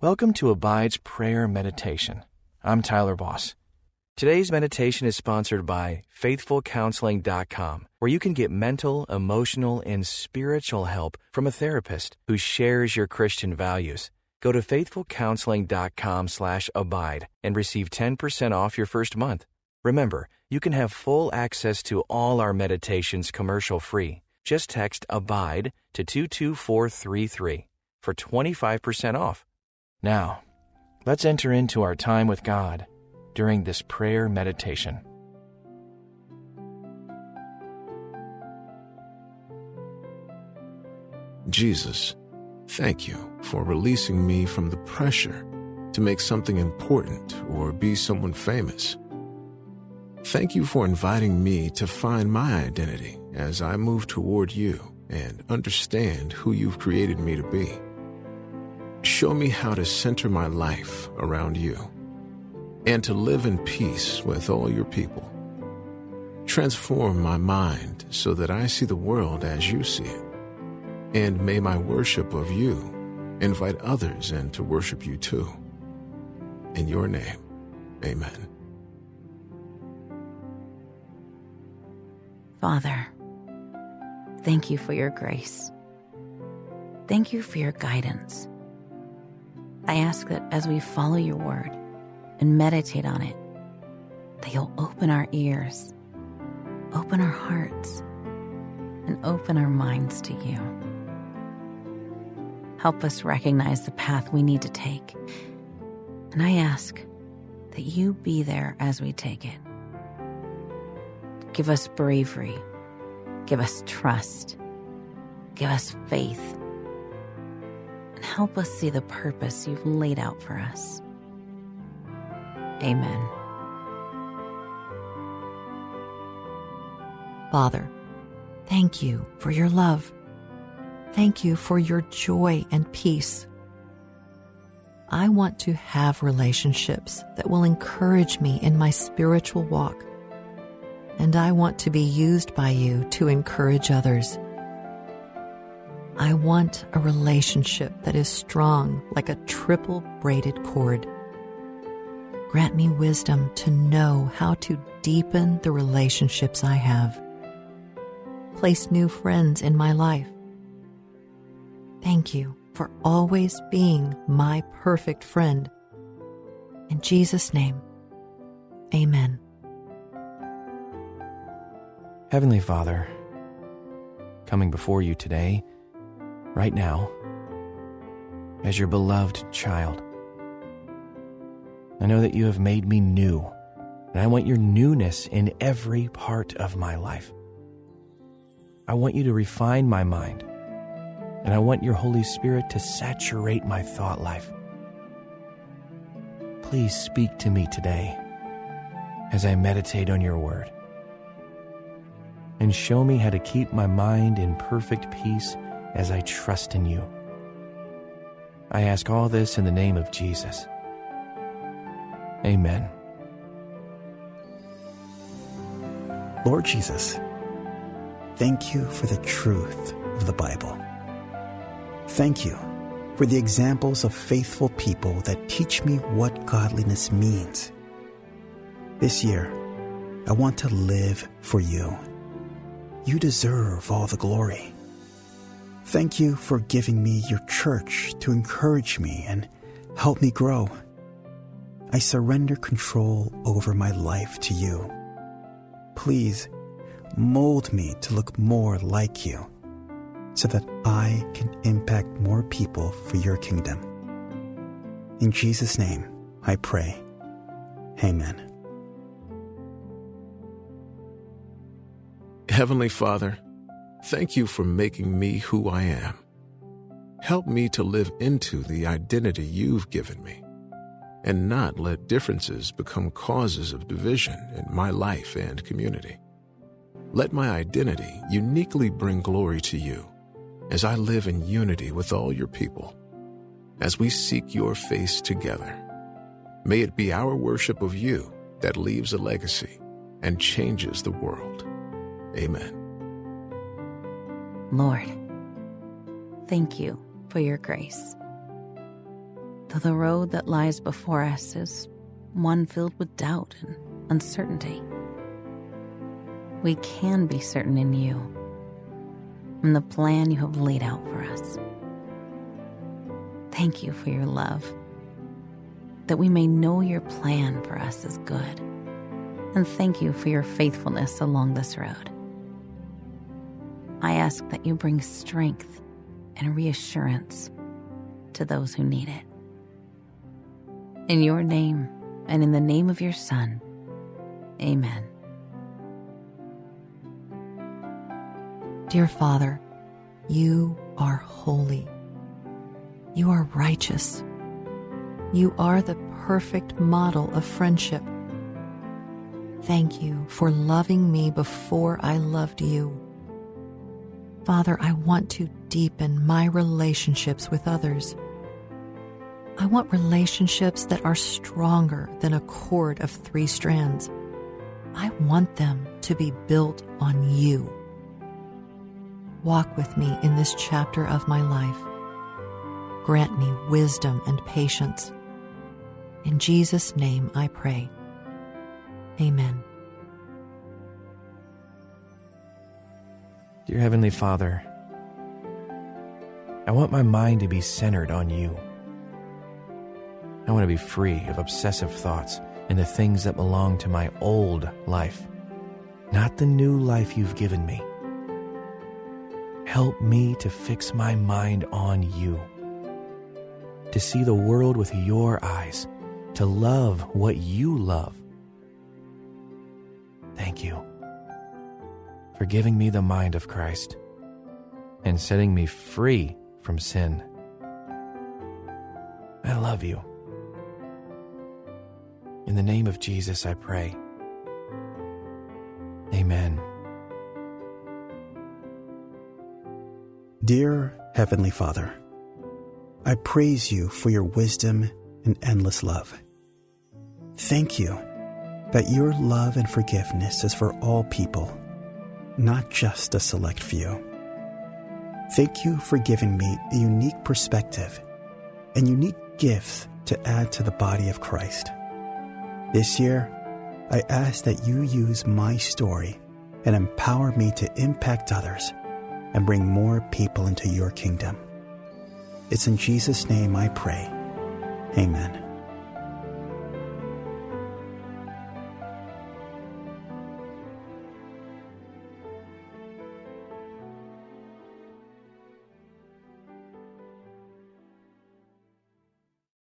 Welcome to Abide's Prayer Meditation. I'm Tyler Boss. Today's meditation is sponsored by FaithfulCounseling.com, where you can get mental, emotional, and spiritual help from a therapist who shares your Christian values. Go to FaithfulCounseling.com slash abide and receive 10% off your first month. Remember, you can have full access to all our meditations commercial free. Just text ABIDE to 22433 for 25% off. Now, let's enter into our time with God during this prayer meditation. Jesus, thank you for releasing me from the pressure to make something important or be someone famous. Thank you for inviting me to find my identity as I move toward you and understand who you've created me to be. Show me how to center my life around you and to live in peace with all your people. Transform my mind so that I see the world as you see it. And may my worship of you invite others in to worship you too. In your name, amen. Father, thank you for your grace. Thank you for your guidance. I ask that as we follow your word and meditate on it, that you'll open our ears, open our hearts, and open our minds to you. Help us recognize the path we need to take. And I ask that you be there as we take it. Give us bravery. Give us trust. Give us faith. Help us see the purpose you've laid out for us. Amen. Father, thank you for your love. Thank you for your joy and peace. I want to have relationships that will encourage me in my spiritual walk and I want to be used by you to encourage others. I want a relationship that is strong like a triple braided cord. Grant me wisdom to know how to deepen the relationships I have. Place new friends in my life. Thank you for always being my perfect friend. In Jesus' name, amen. Heavenly Father, coming before you today, right now, as your beloved child, I know that you have made me new, and I want your newness in every part of my life. I want you to refine my mind, and I want your Holy Spirit to saturate my thought life. Please speak to me today as I meditate on your word and show me how to keep my mind in perfect peace as I trust in you. I ask all this in the name of Jesus. Amen. Lord Jesus, thank you for the truth of the Bible. Thank you for the examples of faithful people that teach me what godliness means. This year, I want to live for you. You deserve all the glory. Thank you for giving me your church to encourage me and help me grow. I surrender control over my life to you. Please mold me to look more like you so that I can impact more people for your kingdom. In Jesus' name, I pray. Amen. Heavenly Father, thank you for making me who I am. Help me to live into the identity you've given me and not let differences become causes of division in my life and community. Let my identity uniquely bring glory to you as I live in unity with all your people. As we seek your face together, may it be our worship of you that leaves a legacy and changes the world. Amen. Lord, thank you for your grace. Though the road that lies before us is one filled with doubt and uncertainty, we can be certain in you and the plan you have laid out for us. Thank you for your love, that we may know your plan for us is good. And thank you for your faithfulness along this road. I ask that you bring strength and reassurance to those who need it. In your name and in the name of your Son, amen. Dear Father, you are holy. You are righteous. You are the perfect model of friendship. Thank you for loving me before I loved you. Father, I want to deepen my relationships with others. I want relationships that are stronger than a cord of three strands. I want them to be built on you. Walk with me in this chapter of my life. Grant me wisdom and patience. In Jesus' name I pray. Amen. Dear Heavenly Father, I want my mind to be centered on you. I want to be free of obsessive thoughts and the things that belong to my old life, not the new life you've given me. Help me to fix my mind on you, to see the world with your eyes, to love what you love. Thank you for giving me the mind of Christ and setting me free from sin. I love you. In the name of Jesus, I pray. Amen. Dear Heavenly Father, I praise you for your wisdom and endless love. Thank you that your love and forgiveness is for all people, not just a select few. Thank you for giving me a unique perspective and unique gifts to add to the body of Christ. This year, I ask that you use my story and empower me to impact others and bring more people into your kingdom. It's in Jesus' name I pray. Amen.